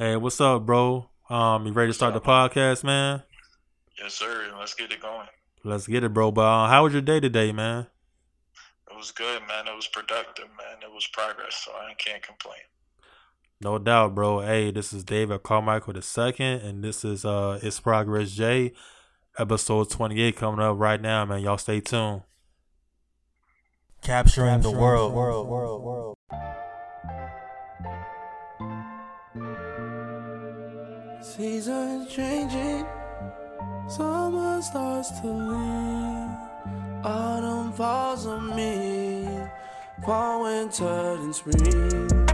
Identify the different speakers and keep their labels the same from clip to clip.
Speaker 1: Hey, what's up, bro? Um, you ready to start the podcast, man?
Speaker 2: Yes, sir. Let's get it going.
Speaker 1: Let's get it, bro. But uh, how was your day today, man?
Speaker 2: It was good, man. It was productive, man. It was progress, so I can't complain.
Speaker 1: No doubt, bro. Hey, this is David Carmichael the second, and this is uh It's Progress J, episode twenty eight coming up right now, man. Y'all stay tuned.
Speaker 3: Capturing, Capturing the world, world, world, world.
Speaker 4: Seasons changing, summer starts to leave. Autumn falls on me, fall, winter, and spring.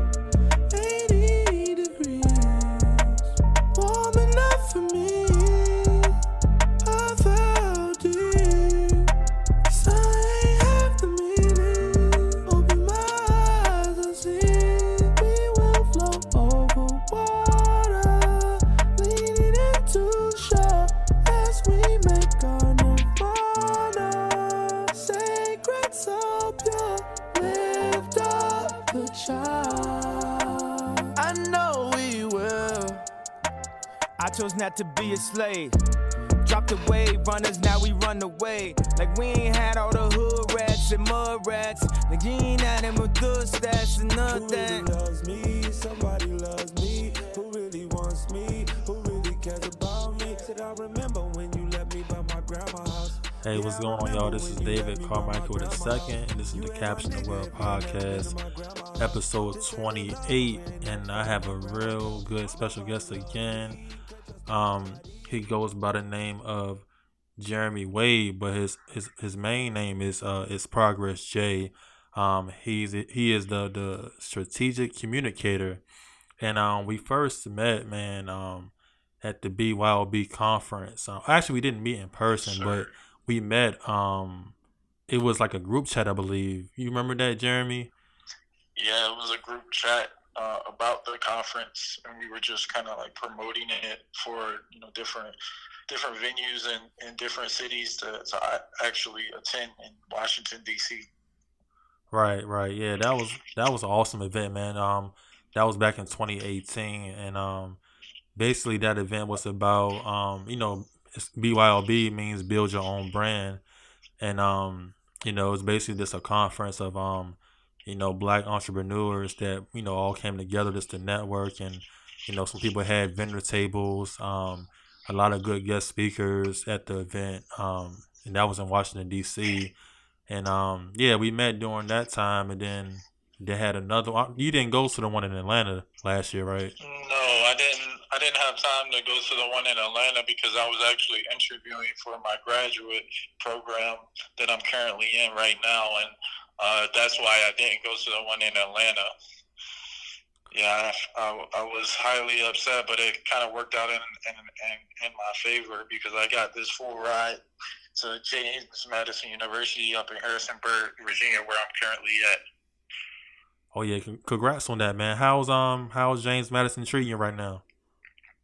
Speaker 5: Chose not to be a slave. Dropped away, runners, now we run away. Like we ain't had all the hood rats and mud rats. Like you ain't had them with good stats and nothing.
Speaker 4: Who really loves me? Somebody loves me. Who really wants me? Who really cares about me? Said I remember when you left me by my grandma's house.
Speaker 1: Hey, what's going on, y'all? This is David Carmichael II, and this is the Capture the World podcast, episode 28. And I have a real good special guest again. Um, he goes by the name of Jeremy Wade, but his his his main name is uh is Progress J. Um, he's he is the the strategic communicator, and um we first met man um at the BYOB conference. Um, actually we didn't meet in person, sure. but we met um it was like a group chat I believe. You remember that, Jeremy?
Speaker 2: Yeah, it was a group chat uh, about the conference, and we were just kind of like promoting it for you know different different venues and, in different cities to, to actually attend in Washington D.C.
Speaker 1: Right, right, yeah, that was that was an awesome event, man. Um, that was back in 2018, and um, basically that event was about um, you know, BYOB means build your own brand, and um, you know, it's basically just a conference of um you know, black entrepreneurs that, you know, all came together just to network and, you know, some people had vendor tables, um, a lot of good guest speakers at the event. Um, and that was in Washington DC. And um, yeah, we met during that time and then they had another you didn't go to the one in Atlanta last year, right?
Speaker 2: No, I didn't I didn't have time to go to the one in Atlanta because I was actually interviewing for my graduate program that I'm currently in right now and uh, that's why I didn't go to the one in Atlanta. Yeah, I, I was highly upset, but it kind of worked out in, in, in, in my favor because I got this full ride to James Madison University up in Harrisonburg, Virginia, where I'm currently at.
Speaker 1: Oh yeah, congrats on that, man. How's um how's James Madison treating you right now?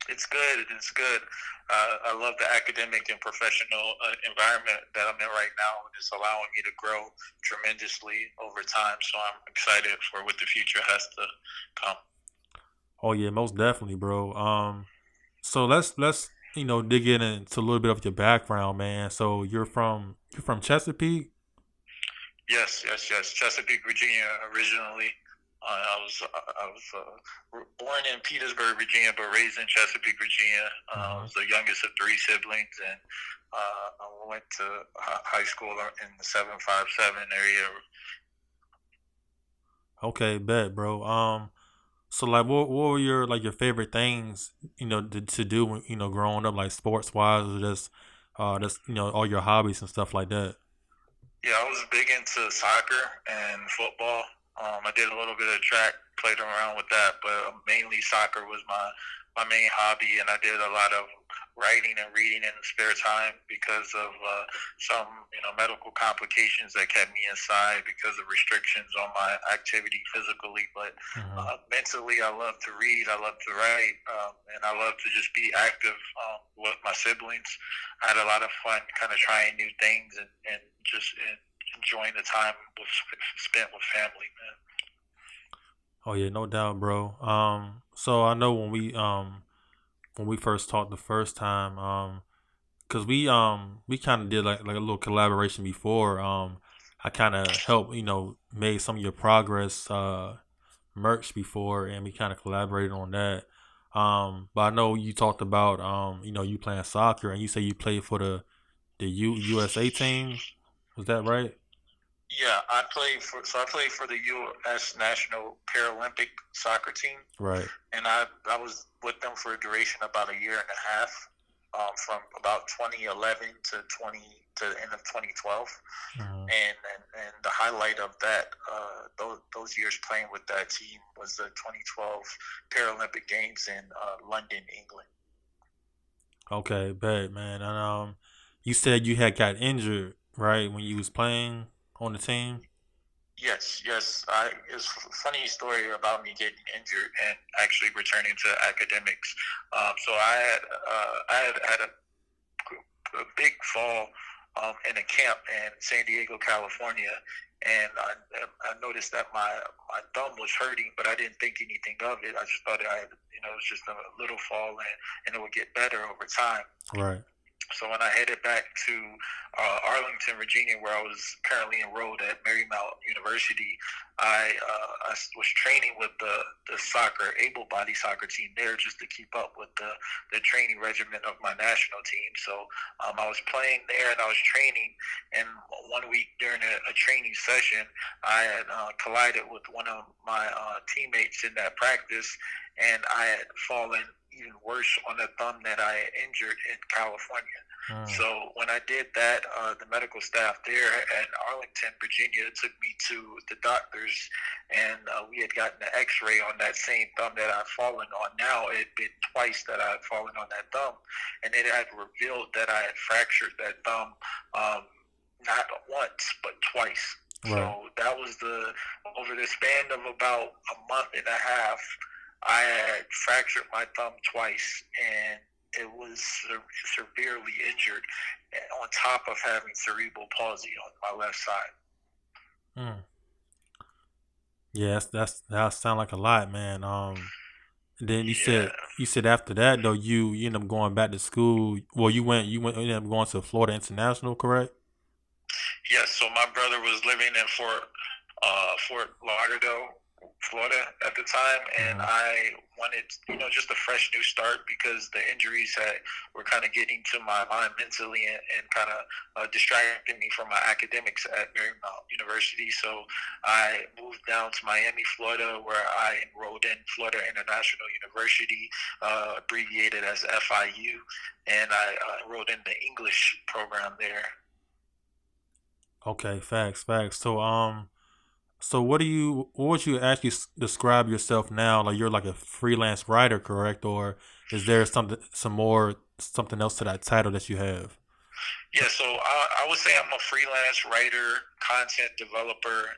Speaker 2: It's good. It's good uh, I love the academic and professional uh, environment that I'm in right now, it's allowing me to grow tremendously over time. So I'm excited for what the future has to come.
Speaker 1: Oh yeah, most definitely, bro. Um, so let's let's you know dig in into a little bit of your background, man. So you're from you're from Chesapeake.
Speaker 2: Yes, yes, yes. Chesapeake, Virginia, originally. Uh, I was I was uh, born in Petersburg, Virginia, but raised in Chesapeake, Virginia. Uh, mm-hmm. I was the youngest of three siblings, and uh, I went to high school in the seven five seven area.
Speaker 1: Okay, bet, bro. Um, so like, what what were your like your favorite things, you know, to, to do, when you know, growing up, like sports wise, or just uh, just you know, all your hobbies and stuff like that.
Speaker 2: Yeah, I was big into soccer and football. Um, I did a little bit of track, played around with that, but mainly soccer was my my main hobby, and I did a lot of writing and reading in spare time because of uh, some you know medical complications that kept me inside because of restrictions on my activity physically. But mm-hmm. uh, mentally, I love to read, I love to write, um, and I love to just be active um, with my siblings. I had a lot of fun, kind of trying new things and, and just. And, enjoying the time with, spent with family, man.
Speaker 1: Oh yeah, no doubt, bro. Um, so I know when we um when we first talked the first time um because we um we kind of did like like a little collaboration before um I kind of helped you know made some of your progress uh merch before and we kind of collaborated on that um but I know you talked about um you know you playing soccer and you say you played for the the U, USA team was that right
Speaker 2: Yeah, I played for so I played for the U.S. National Paralympic soccer team,
Speaker 1: right
Speaker 2: and I I was with them for a duration about a year and a half, um, from about 2011 to 20 to the end of 2012,
Speaker 1: Mhm.
Speaker 2: and and, and the highlight of that uh, those those years playing with that team was the 2012 Paralympic Games in uh, London, England.
Speaker 1: Okay, bad man. And um, you said you had got injured, right, when you was playing on the team.
Speaker 2: Yes, yes. I, it's a funny story about me getting injured and actually returning to academics. Um, so I had uh, I had had a, a big fall um, in a camp in San Diego, California, and I, I noticed that my my thumb was hurting, but I didn't think anything of it. I just thought I had, you know, it was just a little fall and, and it would get better over time.
Speaker 1: Right.
Speaker 2: So when I headed back to uh, Arlington, Virginia, where I was currently enrolled at Marymount University, I, uh, I was training with the, the soccer, able-bodied soccer team there just to keep up with the, the training regimen of my national team. So um, I was playing there and I was training, and one week during a, a training session, I had uh, collided with one of my uh, teammates in that practice, and I had fallen even worse on the thumb that I had injured in California.
Speaker 1: Mm.
Speaker 2: So when I did that, uh, the medical staff there at Arlington, Virginia, took me to the doctors, and uh, we had gotten an X-ray on that same thumb that I'd fallen on. Now it had been twice that I had fallen on that thumb, and it had revealed that I had fractured that thumb um, not once but twice.
Speaker 1: Right.
Speaker 2: So that was the over the span of about a month and a half. I had fractured my thumb twice, and it was severely injured, on top of having cerebral palsy on my left side.
Speaker 1: Mm. Yeah, that's, that's that sound like a lot, man. Um, then you said you said after that though you you ended up going back to school. Well, you went you went you ended up going to Florida International, correct?
Speaker 2: Yes, so my brother was living in Fort uh, Fort Lauderdale, Florida at the time, and
Speaker 1: Mhm.
Speaker 2: I wanted, you know, just a fresh new start because the injuries had, were kind of getting to my mind mentally and, and kind of uh, distracting me from my academics at Marymount University. So I moved down to Miami, Florida, where I enrolled in Florida International University, uh, abbreviated as FIU, and I uh, enrolled in the English program there.
Speaker 1: Okay, facts, facts. So um, so what do you what would you actually describe yourself now? Like you're like a freelance writer, correct? Or is there something some more something else to that title that you have?
Speaker 2: Yeah, so I, I would say I'm a freelance writer, content developer,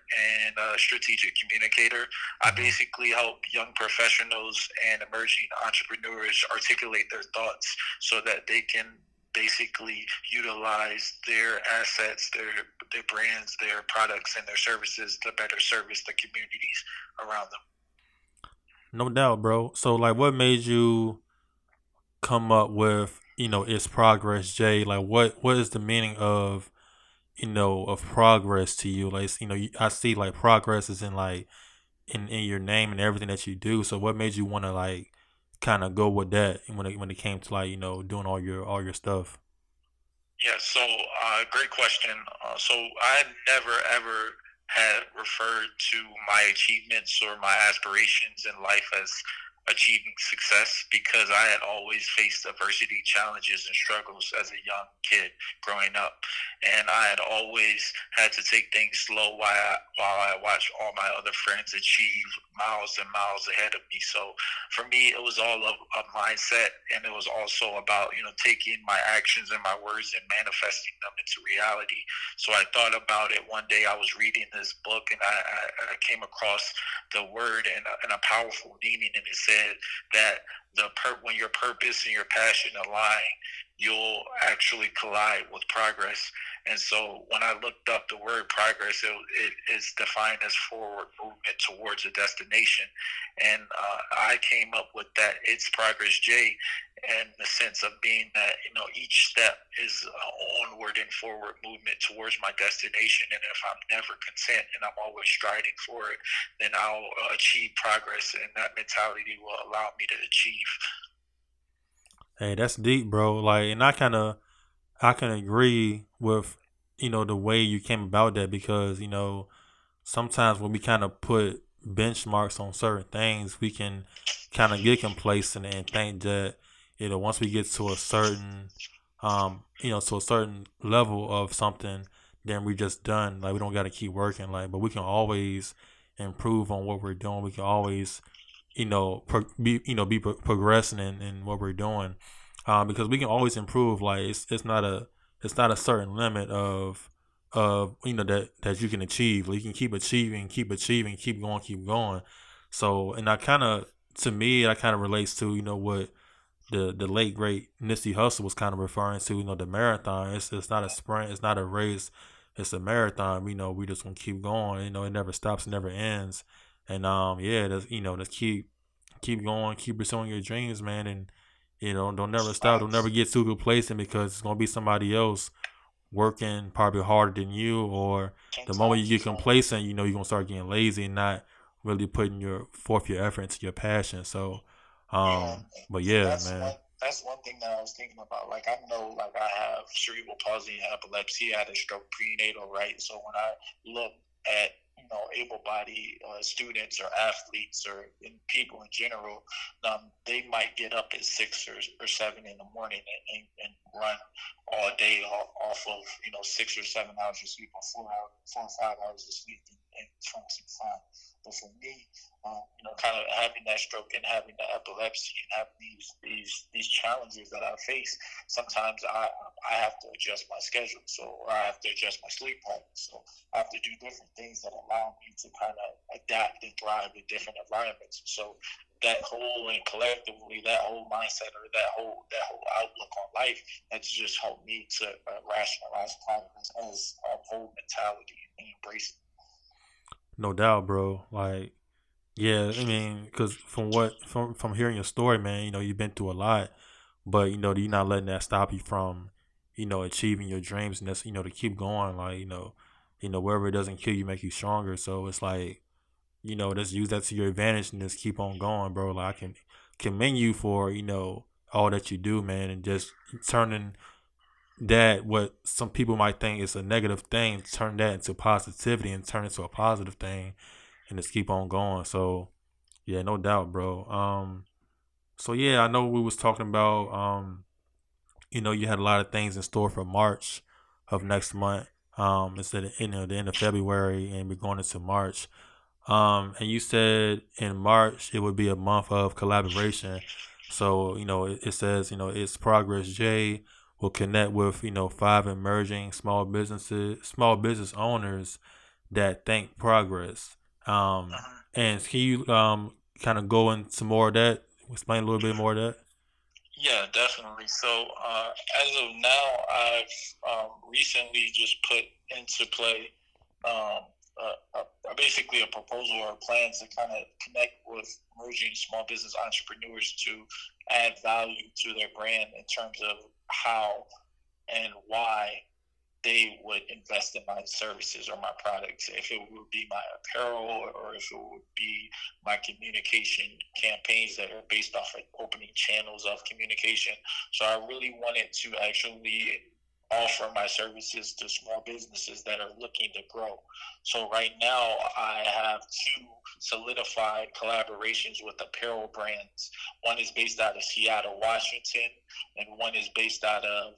Speaker 2: and strategic communicator. I
Speaker 1: Mhm.
Speaker 2: basically help young professionals and emerging entrepreneurs articulate their thoughts so that they can basically utilize their assets, their their brands, their products, and their services to better service the communities around them.
Speaker 1: No doubt, bro. So like what made you come up with, you know, it's progress, Jay? Like what what is the meaning of, you know, of progress to you? Like you know, I see like progress is in like in, in your name and everything that you do. So what made you want to like kind of go with that when it when it came to like, you know, doing all your all your stuff?
Speaker 2: Yeah, so uh, great question. Uh, so I never ever had referred to my achievements or my aspirations in life as achieving success because I had always faced adversity, challenges, and struggles as a young kid growing up, and I had always had to take things slow while I, while I watched all my other friends achieve miles and miles ahead of me. So for me, it was all of a mindset, and it was also about you know taking my actions and my words and manifesting them into reality. So I thought about it one day. I was reading this book, and I, I, I came across the word and a, and a powerful meaning, and it said that the per- when your purpose and your passion align, you'll actually collide with progress. And so when I looked up the word progress, it, it is defined as forward movement towards a destination. And uh, I came up with that it's progress J in the sense of being that, you know, each step is an onward and forward movement towards my destination. And if I'm never content and I'm always striding for it, then I'll achieve progress. And that mentality will allow me to achieve.
Speaker 1: Hey, that's deep, bro. Like, and I kind of, I can agree with, you know, the way you came about that because, you know, sometimes when we kind of put benchmarks on certain things, we can kind of get complacent and think that, you know, once we get to a certain, um, you know, to a certain level of something, then we're just done. Like, we don't got to keep working. Like, but we can always improve on what we're doing. We can always you know, pro- be you know, be pro- progressing in, in what we're doing, um, because we can always improve. Like it's it's not a it's not a certain limit of of you know that that you can achieve. Like you can keep achieving, keep achieving, keep going, keep going. So, and I kind of to me, that kind of relates to you know what the the late great Nipsey Hussle was kind of referring to. You know, the marathon. It's it's not a sprint. It's not a race. It's a marathon. You know, we just gonna keep going. You know, it never stops, it never ends. And um, yeah, that's you know, just keep keep going, keep pursuing your dreams, man, and you know, don't never stop, don't never get too complacent because it's gonna be somebody else working probably harder than you, or the moment you get complacent, you know, you're gonna start getting lazy and not really putting your forth your effort into your passion. So, um, but yeah,
Speaker 2: that's
Speaker 1: man.
Speaker 2: One, that's one thing that I was thinking about. Like I know, like I have cerebral palsy and epilepsy. I had a stroke prenatal, right? So when I look at you know able-bodied uh, students or athletes or people in general, um, they might get up at six or, or seven in the morning and, and, and run all day off, off, of you know six or seven hours of sleep or four hours, four or five hours of sleep and, and function fine. But for me, um, you know, kind of having that stroke and having the epilepsy and having these these these challenges that I face, sometimes I I have to adjust my schedule, so I have to adjust my sleep pattern. So I have to do different things that allow me to kind of adapt and thrive in different environments. So that whole and collectively, that whole mindset or that whole that whole outlook on life has just helped me to uh, rationalize problems as a whole mentality and embrace it.
Speaker 1: No doubt, bro. Like, yeah, I mean, because from what from from hearing your story, man, you know, you've been through a lot, but you know, you're not letting that stop you from, you know, achieving your dreams and that's you know to keep going. Like, you know, you know, wherever it doesn't kill you, make you stronger. So it's like, you know, just use that to your advantage and just keep on going, bro. Like, I can commend you for you know all that you do, man, and just turning that what some people might think is a negative thing, turn that into positivity and turn it into a positive thing and just keep on going. So yeah, no doubt, bro. Um so yeah, I know we was talking about um you know, you had a lot of things in store for March of next month. Um instead of you know the end of February and we're going into March. Um and you said in March it would be a month of collaboration. So, you know, it, it says, you know, it's Progress J will connect with you know five emerging small businesses, small business owners that think progress. Um,
Speaker 2: Uh-huh.
Speaker 1: and can you um kind of go into more of that? Explain a little bit more of that.
Speaker 2: Yeah, definitely. So uh, as of now, I've um, recently just put into play um, uh, uh, basically a proposal or a plan to kind of connect with emerging small business entrepreneurs to add value to their brand in terms of how and why they would invest in my services or my products. If it would be my apparel or if it would be my communication campaigns that are based off of opening channels of communication. So I really wanted to actually offer my services to small businesses that are looking to grow. So right now I have two solidified collaborations with apparel brands. One is based out of Seattle, Washington, and one is based out of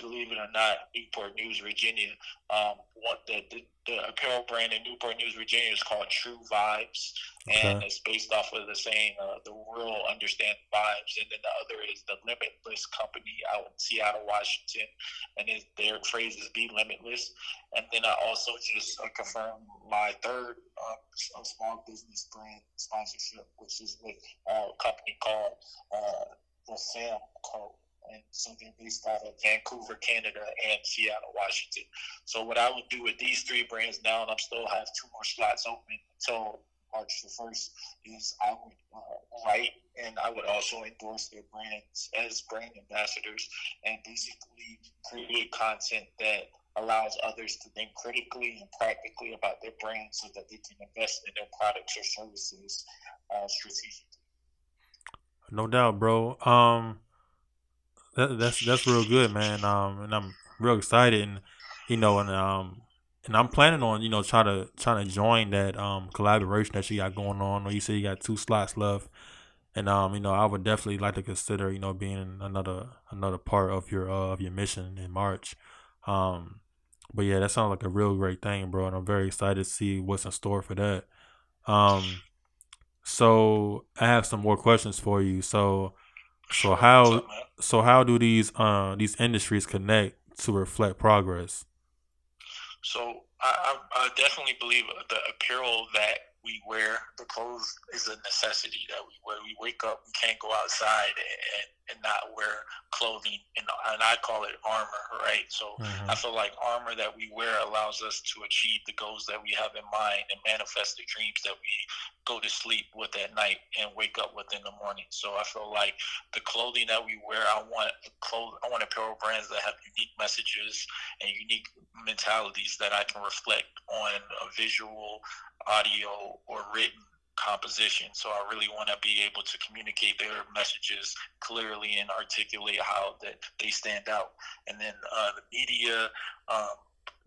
Speaker 2: believe it or not, Newport News, Virginia. Um, what the, the, the apparel brand in Newport News, Virginia is called True Vibes, and it's based off of the saying, uh, "The world understands vibes." And then the other is the Limitless Company out in Seattle, Washington, and it, their phrase is "Be Limitless." And then I also just uh, confirmed my third uh, small business brand sponsorship, which is with uh, a company called uh, the Sam Co and so they're based out of Vancouver, Canada, and Seattle, Washington. So what I would do with these three brands now, and I'm still have two more slots open until March the first, is I would uh, write and I would also endorse their brands as brand ambassadors and basically create content that allows others to think critically and practically about their brand so that they can invest in their products or services uh, strategically.
Speaker 1: No doubt, bro. Um, that, that's that's real good, man. Um, and I'm real excited, and you know, and um, and I'm planning on you know trying to trying to join that um collaboration that you got going on. Or you say you got two slots left, and um, you know, I would definitely like to consider you know being another another part of your uh, of your mission in March. Um, but yeah, that sounds like a real great thing, bro, and I'm very excited to see what's in store for that. Um, so I have some more questions for you. So, so how so how do these uh these industries connect to reflect progress?
Speaker 2: So I, I, definitely believe the apparel that we wear, the clothes is a necessity that we wear. We wake up, we can't go outside and, and not wear clothing, and, and I call it armor, right? So mm-hmm. I feel like armor that we wear allows us to achieve the goals that we have in mind and manifest the dreams that we go to sleep with at night and wake up with in the morning. So I feel like the clothing that we wear, I want clothes, I want apparel brands that have unique messages and unique mentalities that I can reflect on a visual, audio, or written composition. So I really want to be able to communicate their messages clearly and articulate how that they stand out. And then uh, the media um,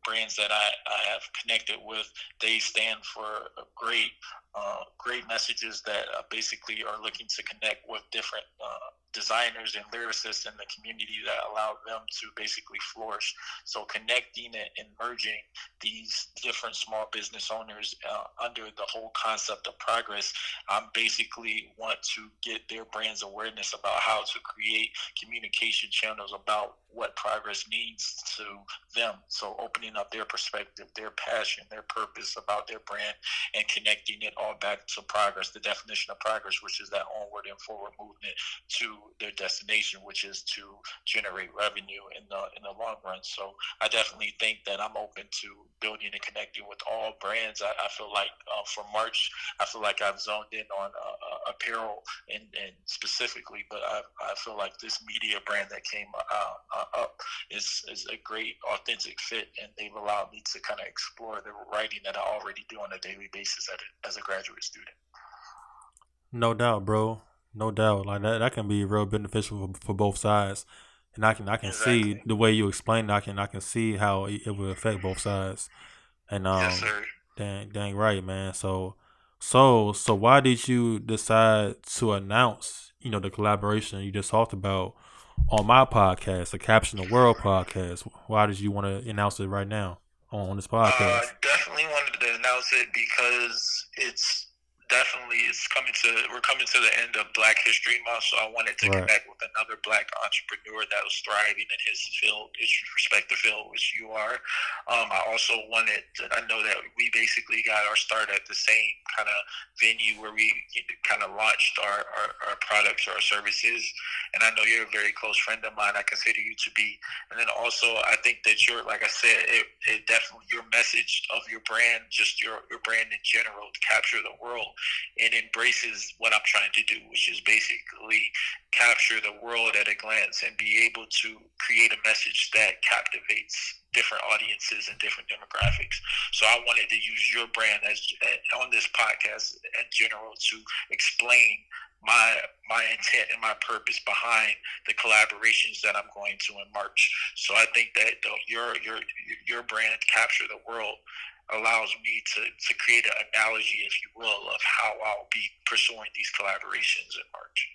Speaker 2: brands that I, I have connected with, they stand for a great, uh, great messages that uh, basically are looking to connect with different uh, designers and lyricists in the community that allow them to basically flourish. So connecting and merging these different small business owners uh, under the whole concept of progress, I basically want to get their brand's awareness about how to create communication channels about what progress means to them. So opening up their perspective, their passion, their purpose about their brand, and connecting it back to progress, the definition of progress, which is that onward and forward movement to their destination, which is to generate revenue in the in the long run. So I definitely think that I'm open to building and connecting with all brands. I, I feel like uh, for March, I feel like I've zoned in on uh, uh, apparel and, and specifically, but I, I feel like this media brand that came uh, uh, up is is a great authentic fit, and they've allowed me to kind of explore the writing that I already do on a daily basis a, as a graduate student.
Speaker 1: No doubt, bro. No doubt, like that, that can be real beneficial for, for both sides, and I can I can exactly. see the way you explain. It, I can I can see how it, it will affect both sides, and um, yes, sir. dang dang right, man. So so so why did you decide to announce you know the collaboration you just talked about on my podcast, the Capture the World podcast? Why did you want to announce it right now on, on this uh, podcast?
Speaker 2: Uh, definitely wanted to it because it's definitely it's coming to we're coming to the end of Black History Month, so I wanted to right. connect with another Black entrepreneur that was thriving in his field, his respective field, which you are. Um, I also wanted. To, I know that we basically got our start at the same kind of venue where we kind of launched our, our, our products or our services, and I know you're a very close friend of mine. I consider you to be, and then also I think that you're like I said, it, it definitely your message of your brand, just your your brand in general, to capture the world it embraces what I'm trying to do, which is basically capture the world at a glance and be able to create a message that captivates different audiences and different demographics. So I wanted to use your brand as uh, on this podcast in general to explain my my intent and my purpose behind the collaborations that I'm going to in March. So I think that the, your your your brand capture the world allows me to, to create an analogy, if you will, of how I'll be pursuing these collaborations in March.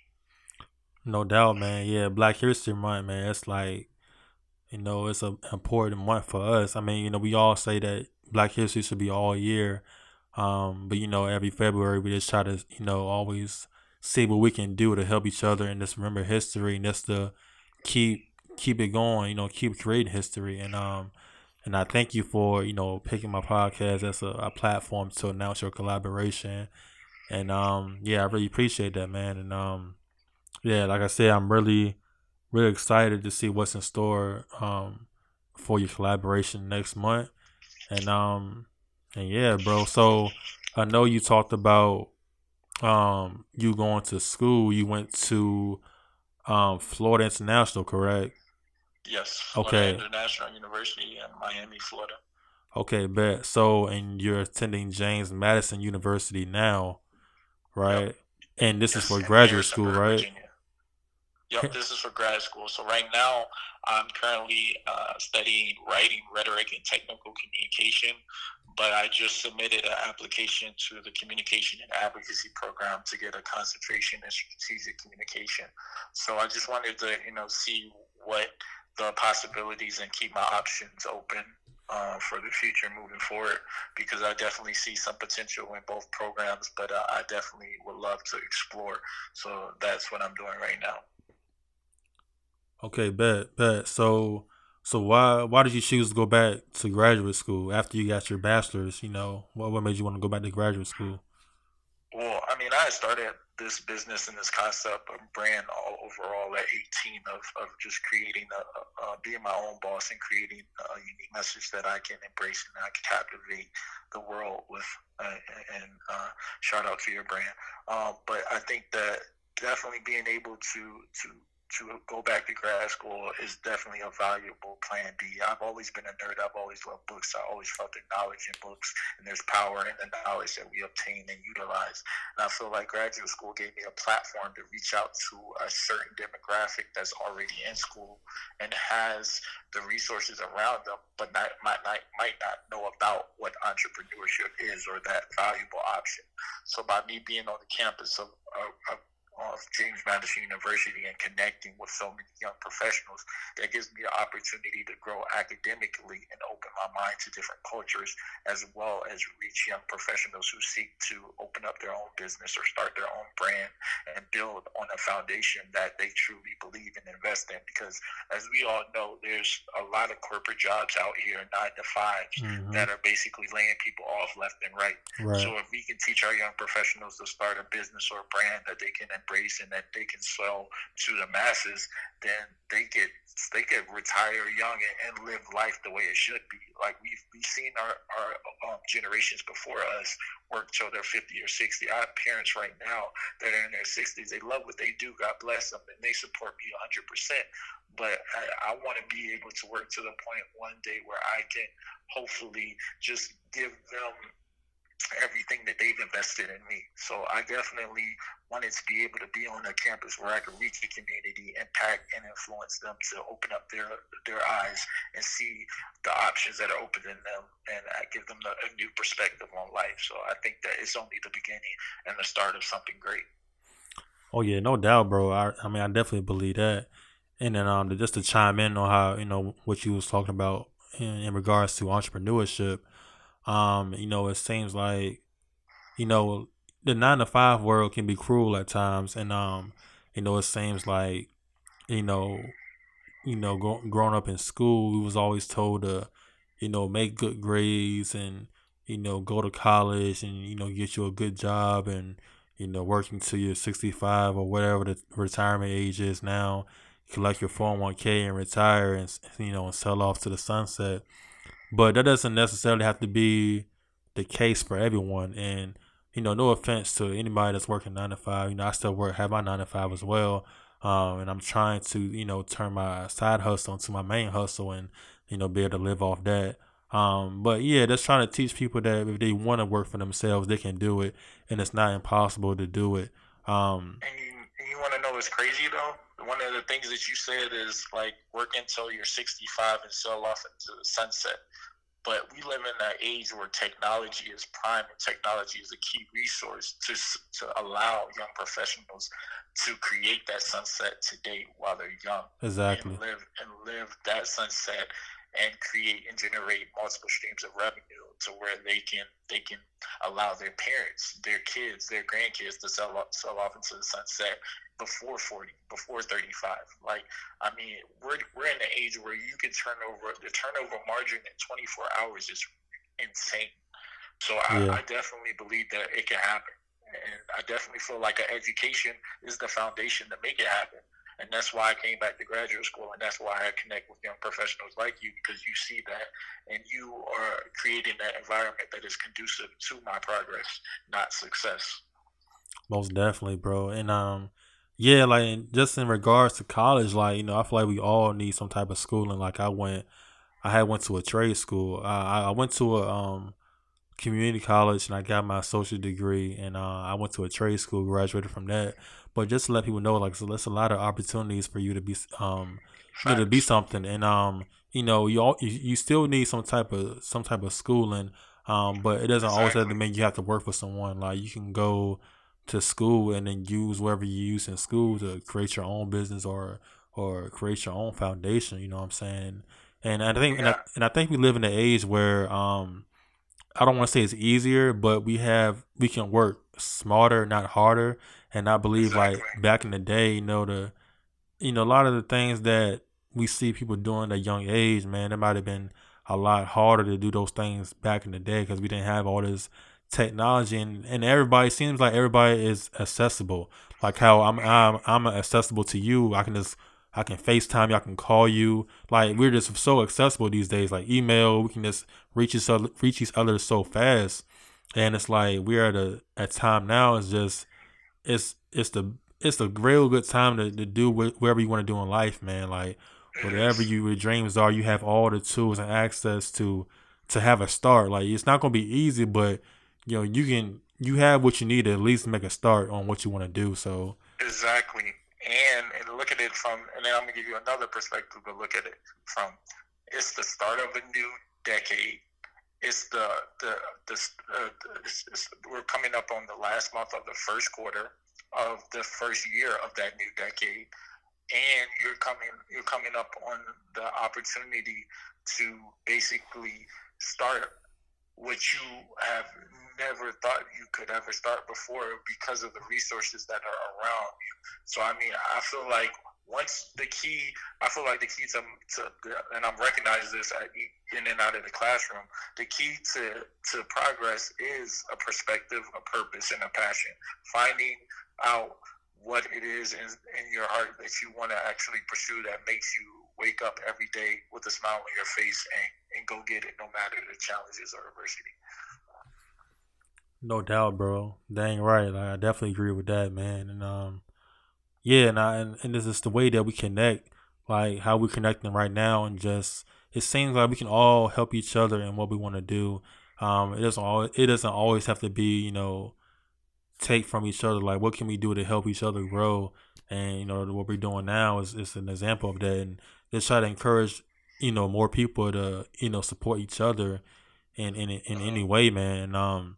Speaker 1: No doubt, man. Yeah, Black History Month, man. It's like, you know, it's an important month for us. I mean, you know, we all say that Black History should be all year. Um, but you know, every February we just try to, you know, always see what we can do to help each other and just remember history and just to keep keep it going, you know, keep creating history. And um and I thank you for you know picking my podcast as a, a platform to announce your collaboration. And um, yeah, I really appreciate that, man. And um, yeah, like I said, I'm really really excited to see what's in store um, for your collaboration next month. And um, and yeah, bro. So I know you talked about um you going to school. You went to um Florida International, correct?
Speaker 2: Yes.
Speaker 1: Okay.
Speaker 2: International University in Miami, Florida.
Speaker 1: Okay, bet. So, and you're attending James Madison University now, right? And this is for graduate school, right?
Speaker 2: Virginia. Yep, this is for grad school. So right now, I'm currently uh, studying writing, rhetoric, and technical communication. But I just submitted an application to the communication and advocacy program to get a concentration in strategic communication. So I just wanted to, you know, see what the possibilities and keep my options open uh, for the future moving forward because I definitely see some potential in both programs, but uh, I definitely would love to explore. So that's what I'm doing right now.
Speaker 1: Okay, bet, bet. So, so why why did you choose to go back to graduate school after you got your bachelor's? You know, what what made you want to go back to graduate school?
Speaker 2: Well, I mean, I started this business and this concept of brand all overall at 18 of, of just creating, a, a, being my own boss and creating a unique message that I can embrace and I can captivate the world with. Uh, and uh, shout out to your brand. Um, but I think that definitely being able to to to go back to grad school is definitely a valuable plan B. I've always been a nerd. I've always loved books. I always felt the knowledge in books, and there's power in the knowledge that we obtain and utilize. And I feel like graduate school gave me a platform to reach out to a certain demographic that's already in school and has the resources around them, but not, might, not, might not know about what entrepreneurship is or that valuable option. So by me being on the campus of, of, of of James Madison University and connecting with so many young professionals, that gives me the opportunity to grow academically and open my mind to different cultures, as well as reach young professionals who seek to open up their own business or start their own brand and build on a foundation that they truly believe and invest in. Because as we all know, there's a lot of corporate jobs out here, nine to 5
Speaker 1: Mhm.
Speaker 2: that are basically laying people off left and right.
Speaker 1: Right.
Speaker 2: So if we can teach our young professionals to start a business or a brand that they can and that they can sell to the masses, then they get they could retire young and, and live life the way it should be. Like we've we've seen our our um, generations before us work till they're fifty or sixty. I have parents right now that are in their sixties. They love what they do. God bless them, and they support me hundred percent. But I, I want to be able to work to the point one day where I can hopefully just give them everything that they've invested in me. So I definitely wanted to be able to be on a campus where I could reach the community, impact and influence them to open up their their eyes and see the options that are open in them, and I give them a, a new perspective on life. So I think that it's only the beginning and the start of something great.
Speaker 1: Oh yeah, no doubt, bro. I I mean, I definitely believe that. And then um, just to chime in on how you know what you was talking about in, in regards to entrepreneurship, um, you know, it seems like you know the nine to five world can be cruel at times, and um, you know, it seems like you know, you know, go, growing up in school, we was always told to, you know, make good grades and you know go to college and you know get you a good job and you know, working to your 65 or whatever the retirement age is now, collect your 401k and retire and, you know, and sell off to the sunset. But that doesn't necessarily have to be the case for everyone. And, you know, no offense to anybody that's working nine to five. You know, I still work, have my nine to five as well. Um, and I'm trying to, you know, turn my side hustle into my main hustle and, you know, be able to live off that. Um, but yeah, just trying to teach people that if they want to work for themselves, they can do it, and it's not impossible to do it. Um,
Speaker 2: And you, and you want to know what's crazy though? One of the things that you said is like work until you're 65 and sell off into the sunset. But we live in an age where technology is prime and technology is a key resource to to allow young professionals to create that sunset today while they're young
Speaker 1: exactly.
Speaker 2: and live and live that sunset and create and generate multiple streams of revenue to where they can they can allow their parents, their kids, their grandkids to sell off, sell off into the sunset before 40, before 35. Like, I mean, we're, we're in an age where you can turn over, the turnover margin in 24 hours is insane. So I,
Speaker 1: Yeah.
Speaker 2: I definitely believe that it can happen. And I definitely feel like education is the foundation to make it happen. And that's why I came back to graduate school, and that's why I connect with young professionals like you because you see that and you are creating that environment that is conducive to my progress, not success.
Speaker 1: Most definitely, bro. And um, yeah, like just in regards to college, like you know, I feel like we all need some type of schooling. Like I went, I had went to a trade school. I I went to a um community college and I got my associate degree and uh, I went to a trade school, graduated from that. But just to let people know, like, so there's a lot of opportunities for you to be, um, you know, to be something, and um, you know, you all you, you still need some type of some type of schooling, um, but it doesn't always have to mean you have to work for someone. Like you can go to school and then use whatever you use in school to create your own business or or create your own foundation. You know what I'm saying? And I think, and, I, and I think we live in an age where um I don't want to say it's easier, but we have we can work smarter, not harder. And I believe
Speaker 2: Exactly.
Speaker 1: like back in the day, you know, the you know, a lot of the things that we see people doing at young age, man, it might have been a lot harder to do those things back in the day because we didn't have all this technology and, and everybody seems like everybody is accessible. Like how I'm I'm I'm accessible to you. I can just I can FaceTime you, I can call you. Like we're just so accessible these days. Like email, we can just reach each other reach each other so fast. And it's like we're at a at time now it's just it's it's the it's a real good time to, to do wh- whatever you want to do in life, man. Like whatever you, your dreams are, you have all the tools and access to to have a start. Like it's not gonna be easy, but you know you can you have what you need to at least make a start on what you want to do. So
Speaker 2: Exactly. And, and look at it from, and then I'm to give you another perspective to look at it from. It's the start of a new decade. It's the, the, the, uh, it's, it's, we're coming up on the last month of the first quarter of the first year of that new decade. And you're coming, you're coming up on the opportunity to basically start what you have never thought you could ever start before because of the resources that are around you. So I mean, I feel like once the key, I feel like the key to, to and I'm recognizing this in and out of the classroom. The key to to progress is a perspective, a purpose, and a passion. Finding out what it is in, in your heart that you want to actually pursue that makes you wake up every day with a smile on your face and, and go get it no matter the challenges or adversity.
Speaker 1: No doubt, bro. Dang right. Like, I definitely agree with that, man. And um, yeah, and I and, and this is the way that we connect, like how we're connecting right now, and just it seems like we can all help each other in what we want to do. Um, it doesn't always it doesn't always have to be you know take from each other. Like what can we do to help each other grow? And you know what we're doing now is is an example of that, and just try to encourage you know more people to you know support each other in in in any way, man. And, um,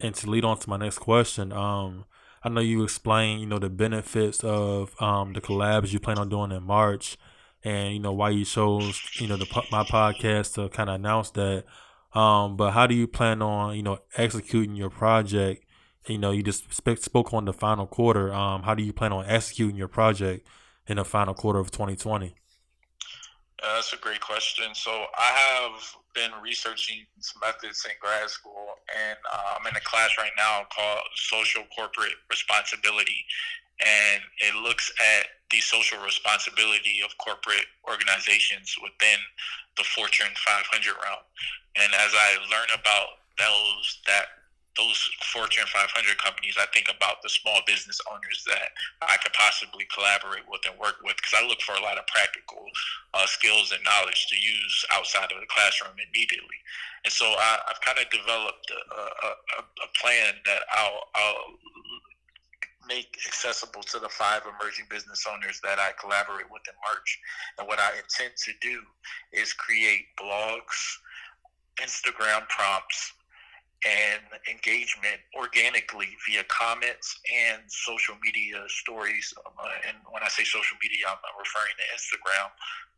Speaker 1: and to lead on to my next question, um, I know you explained, you know, the benefits of um the collabs you plan on doing in March, and you know why you chose, you know, the my podcast to kind of announce that. Um, but how do you plan on, you know, executing your project? You know, you just sp- spoke on the final quarter. Um, how do you plan on executing your project in the final quarter of 2020?
Speaker 2: Uh, that's a great question. So I have been researching methods in grad school, and uh, I'm in a class right now called Social Corporate Responsibility, and it looks at the social responsibility of corporate organizations within the Fortune 500 realm. And as I learn about those that those Fortune 500 companies, I think about the small business owners that I could possibly collaborate with and work with because I look for a lot of practical uh, skills and knowledge to use outside of the classroom immediately. And so I, I've kind of developed a, a, a, a plan that I'll, I'll make accessible to the five emerging business owners that I collaborate with in March. And what I intend to do is create blogs, Instagram prompts, and engagement organically via comments and social media stories. Um, uh, and when I say social media, I'm, I'm referring to Instagram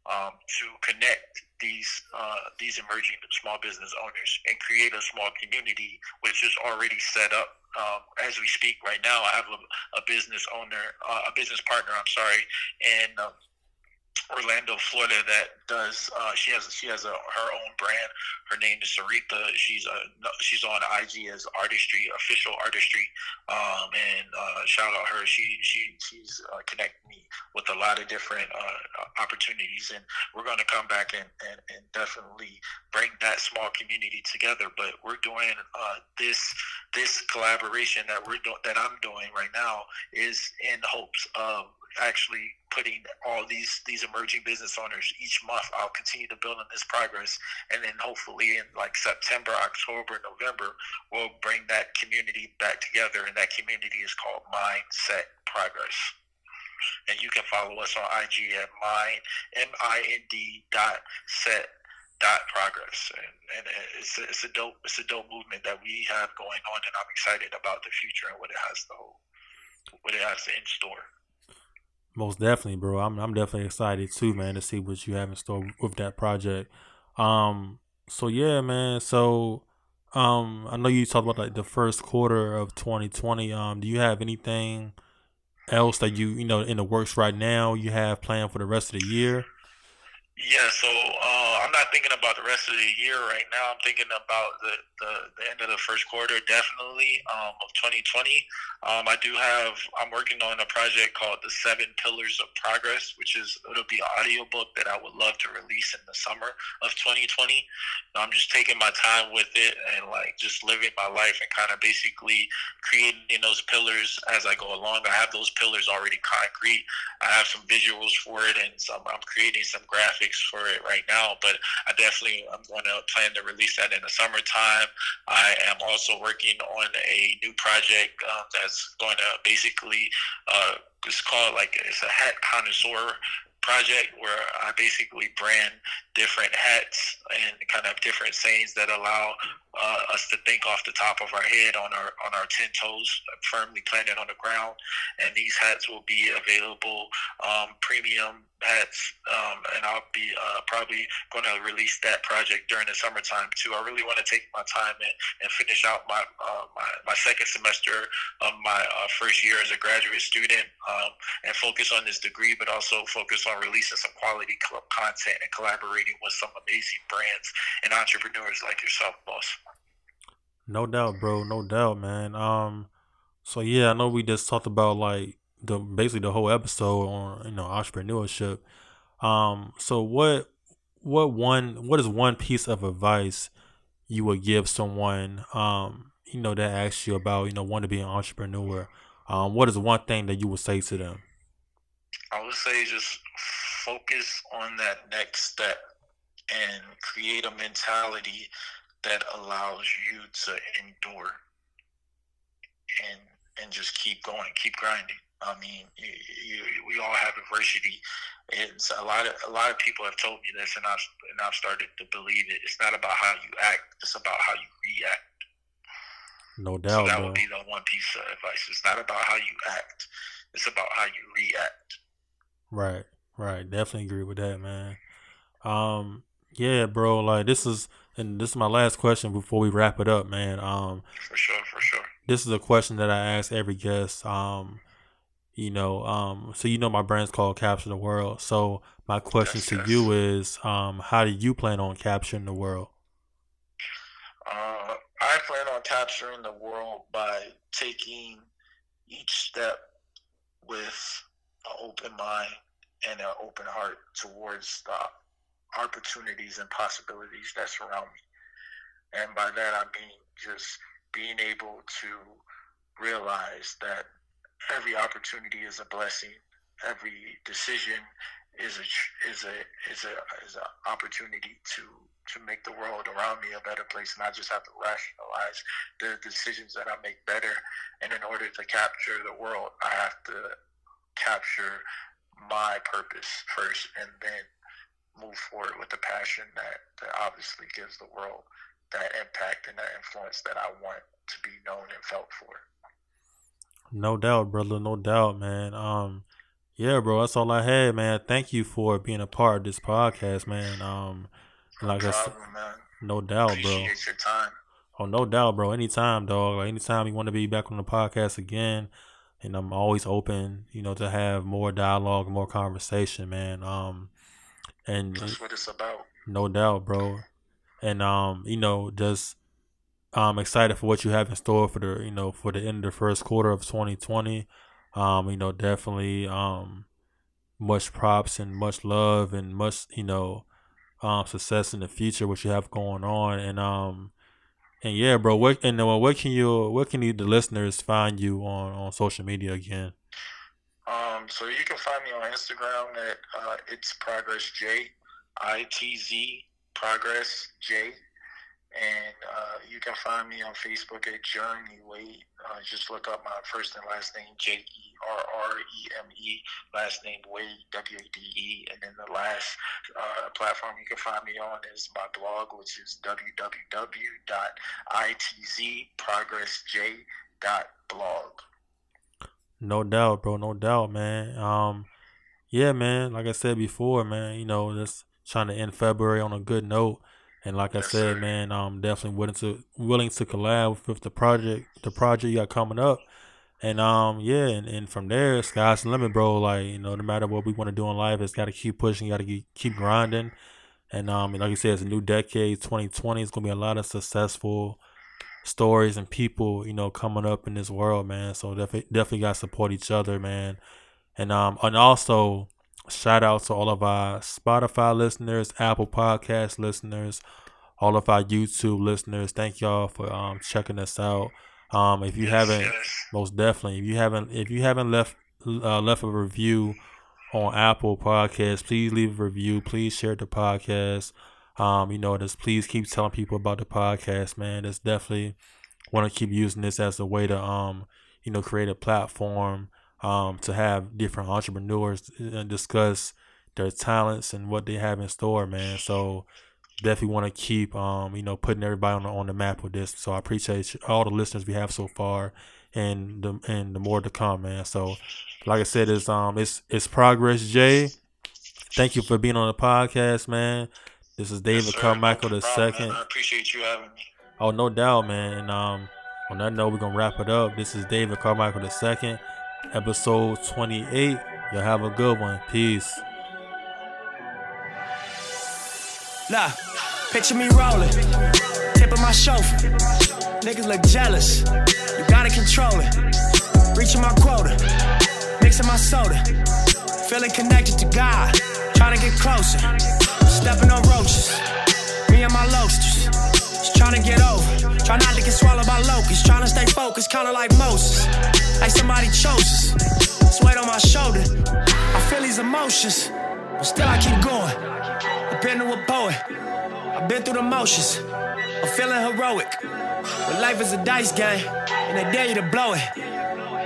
Speaker 2: um, to connect these uh, these emerging small business owners and create a small community, which is already set up. Um, as we speak right now, I have a, a business owner, uh, a business partner. I'm sorry, and um, Orlando, Florida that does. Uh, she has she has a, her own brand. Her name is Sarita. She's a she's on IG as Artistry official Artistry. Um, and uh, shout out her. She she she's uh, connected me with a lot of different uh, opportunities, and we're going to come back and, and, and definitely bring that small community together. But we're doing uh, this this collaboration that we're doing that I'm doing right now is in hopes of actually putting all these these emerging business owners each month. I'll continue to build on this progress, and then hopefully in like September, October, November, we'll bring that community back together, and that community is called Mindset Progress. And you can follow us on IG at mind m i n d dot set dot progress and, and it's, a, it's a dope it's a dope movement that we have going on and i'm excited about the future and what it has to hold what it has in store
Speaker 1: most definitely, bro. I'm I'm definitely excited too, man, to see what you have in store with that project. Um, so yeah, man. So, um, I know you talked about like the first quarter of 2020. Um, do you have anything else that you you know in the works right now? You have planned for the rest of the year?
Speaker 2: Yeah, so not thinking about the rest of the year right now. I'm thinking about the, the, the end of the first quarter, definitely, um, of 2020. Um, I do have, I'm working on a project called The Seven Pillars of Progress, which is, it'll be an audiobook that I would love to release in the summer of 2020. I'm just taking my time with it and like just living my life and kind of basically creating those pillars as I go along. I have those pillars already concrete. I have some visuals for it and some, I'm creating some graphics for it right now, but I definitely I'm going to plan to release that in the summertime. I am also working on a new project um, that's going to basically uh, it's called like it's a hat connoisseur project where I basically brand different hats and kind of different sayings that allow uh, us to think off the top of our head on our on our ten toes, firmly planted on the ground. And these hats will be available um, premium hats, um, and I'll be uh, probably going to release that project during the summertime too. I really want to take my time and, and finish out my, uh, my my second semester of my uh, first year as a graduate student, um, and focus on this degree, but also focus on releasing some quality content and collaborating with some amazing brands and entrepreneurs like yourself, boss.
Speaker 1: No doubt, bro. No doubt, man. Um, so yeah, I know we just talked about like the basically the whole episode on you know entrepreneurship. Um, so what what one what is one piece of advice you would give someone um you know that asks you about you know want to be an entrepreneur? Um, what is one thing that you would say to them?
Speaker 2: I would say just focus on that next step and create a mentality that allows you to endure and and just keep going, keep grinding. I mean, you, you, we all have adversity. It's a lot of a lot of people have told me this, and I've and I've started to believe it. It's not about how you act; it's about how you react.
Speaker 1: No doubt.
Speaker 2: So that
Speaker 1: bro.
Speaker 2: would be the one piece of advice. It's not about how you act; it's about how you react.
Speaker 1: Right, right. Definitely agree with that, man. Um, yeah, bro. Like this is, and this is my last question before we wrap it up, man. Um,
Speaker 2: For sure, for sure.
Speaker 1: this is a question that I ask every guest. Um, you know, um, so you know my brand's called Capture the World. So my question
Speaker 2: Yes,
Speaker 1: to
Speaker 2: yes.
Speaker 1: you is, um, how do you plan on capturing the world?
Speaker 2: Uh, I plan on capturing the world by taking each step with an open mind and an open heart towards the opportunities and possibilities that surround me. And by that, I mean just being able to realize that every opportunity is a blessing. Every decision is a is a is a is an opportunity to to make the world around me a better place, and I just have to rationalize the decisions that I make better. And in order to capture the world, I have to capture my purpose first, and then move forward with the passion that that obviously gives the world that impact and that influence that I want to be known and felt for.
Speaker 1: No doubt, brother. No doubt, man. Um, yeah, bro. That's all I had, man. Thank you for being a part of this podcast, man. Um,
Speaker 2: No
Speaker 1: like I said,
Speaker 2: man.
Speaker 1: no doubt, bro.
Speaker 2: Appreciate your time.
Speaker 1: Oh, no doubt, bro. Anytime, dog. Like anytime you want to be back on the podcast again, and I'm always open, you know, to have more dialogue, more conversation, man. Um, and
Speaker 2: That's what it's about.
Speaker 1: no doubt, bro. And um, you know, just um excited for what you have in store for the you know for the end of the first quarter of 2020. Um, you know, definitely um much props and much love and much you know um success in the future what you have going on and um and yeah, bro. What and uh, what can you what can you, the listeners find you on on social media again?
Speaker 2: Um, so you can find me on Instagram at uh, it's Progress J, I T Z Progress J, and uh, you can find me on Facebook at Jerreme Wade. Uh, just look up my first and last name J E R R E M E, last name Wade W A D E, and then the last uh, platform you can find me on is my blog, which is www.itzprogressj.blog.
Speaker 1: No doubt, bro. No doubt, man. Um, yeah, man. Like I said before, man. You know, just trying to end February on a good note. And like I said,
Speaker 2: sir.
Speaker 1: man, I'm definitely willing to willing to collab with the project, the project you got coming up. And um, yeah, and, and from there, sky's the limit, bro. Like you know, no matter what we want to do in life, it's got to keep pushing, got to keep grinding. And um, like you said, it's a new decade, 2020. It's gonna be a lot of successful stories and people, you know, coming up in this world, man. So definitely, definitely got to support each other, man. And um, and also shout out to all of our Spotify listeners, Apple Podcast listeners, all of our YouTube listeners. Thank y'all for um checking us out. Um, if you haven't, most definitely, if you haven't, if you haven't left uh, left a review on Apple Podcasts, please leave a review. Please share the podcast. Um, you know, just please keep telling people about the podcast, man. It's definitely want to keep using this as a way to um, you know, create a platform um to have different entrepreneurs uh, discuss their talents and what they have in store, man. So definitely want to keep um, you know, putting everybody on the, on the map with this. So I appreciate all the listeners we have so far and the and the more to come, man. So like I said, it's um it's it's progress Jay. Thank you for being on the podcast, man. This is David
Speaker 2: Yes.
Speaker 1: Carmichael
Speaker 2: No
Speaker 1: the second.
Speaker 2: I appreciate you having me.
Speaker 1: Oh, no doubt, man. And um, on that note, we're gonna wrap it up. This is David Carmichael the second, episode twenty eight. Y'all have a good one. Peace.
Speaker 5: Look, picture me rolling, tip of my chauffeur. Niggas look jealous, you gotta control it. Reaching my quota, mixing my soda. Feeling connected to God, trying to get closer. Stepping on roaches, me and my loasters. Just trying to get over, try not to get swallowed by locusts. Trying to stay focused, kinda like Moses. Like somebody chose us. It's weight on my shoulder. I feel these emotions, but still I keep going. I've been to a poet. I've been through the motions. I'm feeling heroic. But life is a dice game, and they dare you to blow it.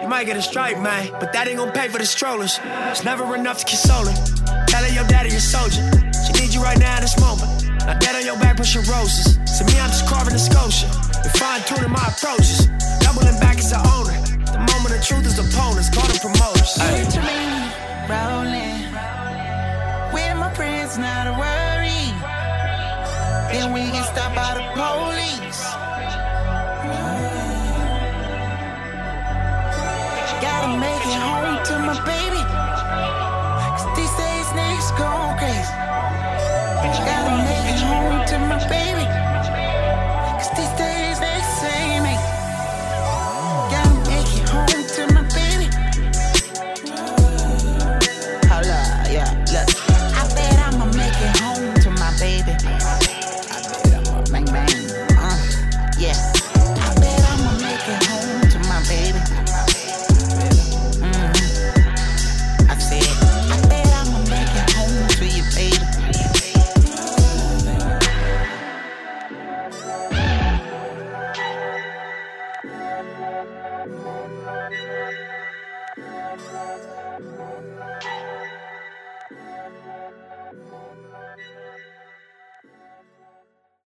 Speaker 5: You might get a strike, man, but that ain't gonna pay for the strollers. It's never enough to console her. Telling your daddy a soldier. She needs you right now in this moment. Now dead on your back, pushing roses. So me, I'm just carving a sculpture. And fine tuning my approaches. Doubling back as an owner. The moment of truth is opponents, call them promoters.
Speaker 6: Me rolling with my friends, not a worry. Then we get stopped by the police. Gotta make it home to my baby. 'Cause these days niggas going crazy. Gotta make it home to my baby. 'Cause these days